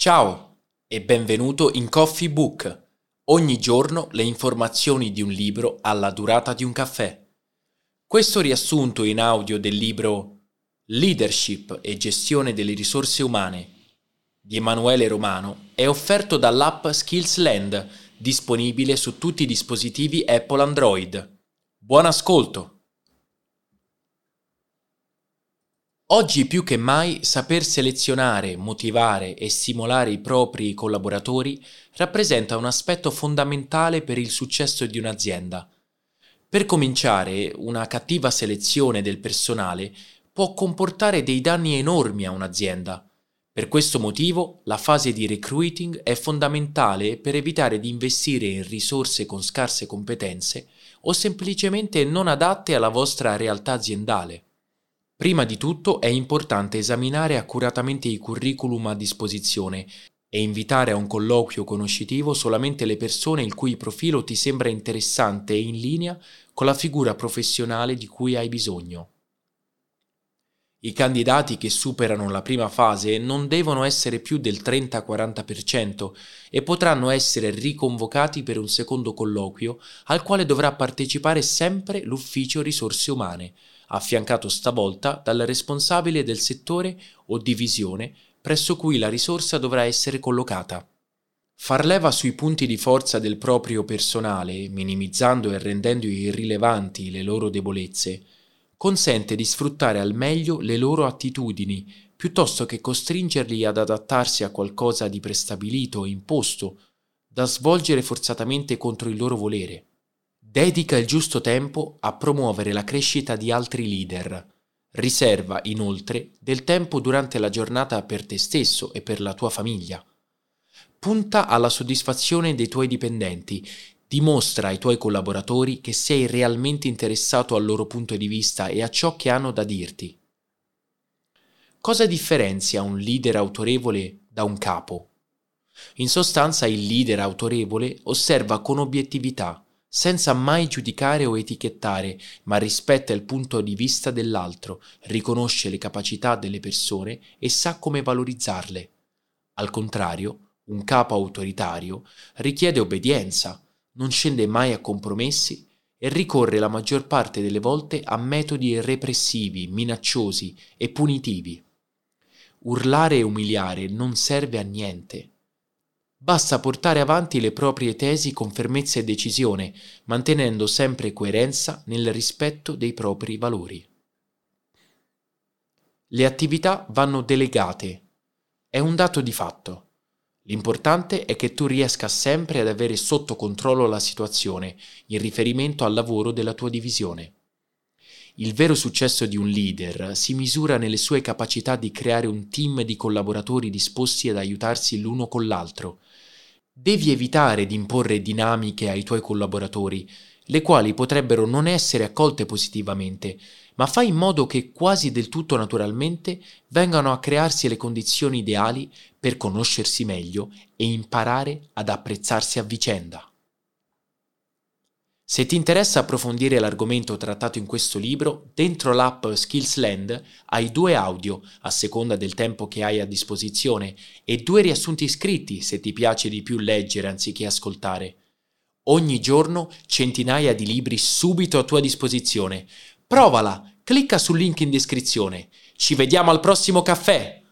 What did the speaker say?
Ciao e benvenuto in Coffee Book. Ogni giorno le informazioni di un libro alla durata di un caffè. Questo riassunto in audio del libro Leadership e gestione delle risorse umane di Emanuele Romano è offerto dall'app Skillsland, disponibile su tutti i dispositivi Apple Android. Buon ascolto! Oggi più che mai saper selezionare, motivare e stimolare i propri collaboratori rappresenta un aspetto fondamentale per il successo di un'azienda. Per cominciare, una cattiva selezione del personale può comportare dei danni enormi a un'azienda. Per questo motivo, la fase di recruiting è fondamentale per evitare di investire in risorse con scarse competenze o semplicemente non adatte alla vostra realtà aziendale. Prima di tutto è importante esaminare accuratamente i curriculum a disposizione e invitare a un colloquio conoscitivo solamente le persone il cui profilo ti sembra interessante e in linea con la figura professionale di cui hai bisogno. I candidati che superano la prima fase non devono essere più del 30-40% e potranno essere riconvocati per un secondo colloquio al quale dovrà partecipare sempre l'ufficio risorse umane, affiancato stavolta dal responsabile del settore o divisione presso cui la risorsa dovrà essere collocata. Far leva sui punti di forza del proprio personale, minimizzando e rendendo irrilevanti le loro debolezze, consente di sfruttare al meglio le loro attitudini, piuttosto che costringerli ad adattarsi a qualcosa di prestabilito e imposto, da svolgere forzatamente contro il loro volere. Dedica il giusto tempo a promuovere la crescita di altri leader. Riserva, inoltre, del tempo durante la giornata per te stesso e per la tua famiglia. Punta alla soddisfazione dei tuoi dipendenti. Dimostra ai tuoi collaboratori che sei realmente interessato al loro punto di vista e a ciò che hanno da dirti. Cosa differenzia un leader autorevole da un capo? In sostanza il leader autorevole osserva con obiettività, senza mai giudicare o etichettare, ma rispetta il punto di vista dell'altro, riconosce le capacità delle persone e sa come valorizzarle. Al contrario, un capo autoritario richiede obbedienza, non scende mai a compromessi e ricorre la maggior parte delle volte a metodi repressivi, minacciosi e punitivi. Urlare e umiliare non serve a niente Basta portare avanti le proprie tesi con fermezza e decisione, mantenendo sempre coerenza nel rispetto dei propri valori. Le attività vanno delegate. È un dato di fatto. L'importante è che tu riesca sempre ad avere sotto controllo la situazione in riferimento al lavoro della tua divisione. Il vero successo di un leader si misura nelle sue capacità di creare un team di collaboratori disposti ad aiutarsi l'uno con l'altro, Devi evitare di imporre dinamiche ai tuoi collaboratori, le quali potrebbero non essere accolte positivamente, ma fai in modo che quasi del tutto naturalmente vengano a crearsi le condizioni ideali per conoscersi meglio e imparare ad apprezzarsi a vicenda. Se ti interessa approfondire l'argomento trattato in questo libro, dentro l'app Skillsland hai due audio a seconda del tempo che hai a disposizione e due riassunti scritti se ti piace di più leggere anziché ascoltare. Ogni giorno centinaia di libri subito a tua disposizione. Provala, clicca sul link in descrizione. Ci vediamo al prossimo caffè!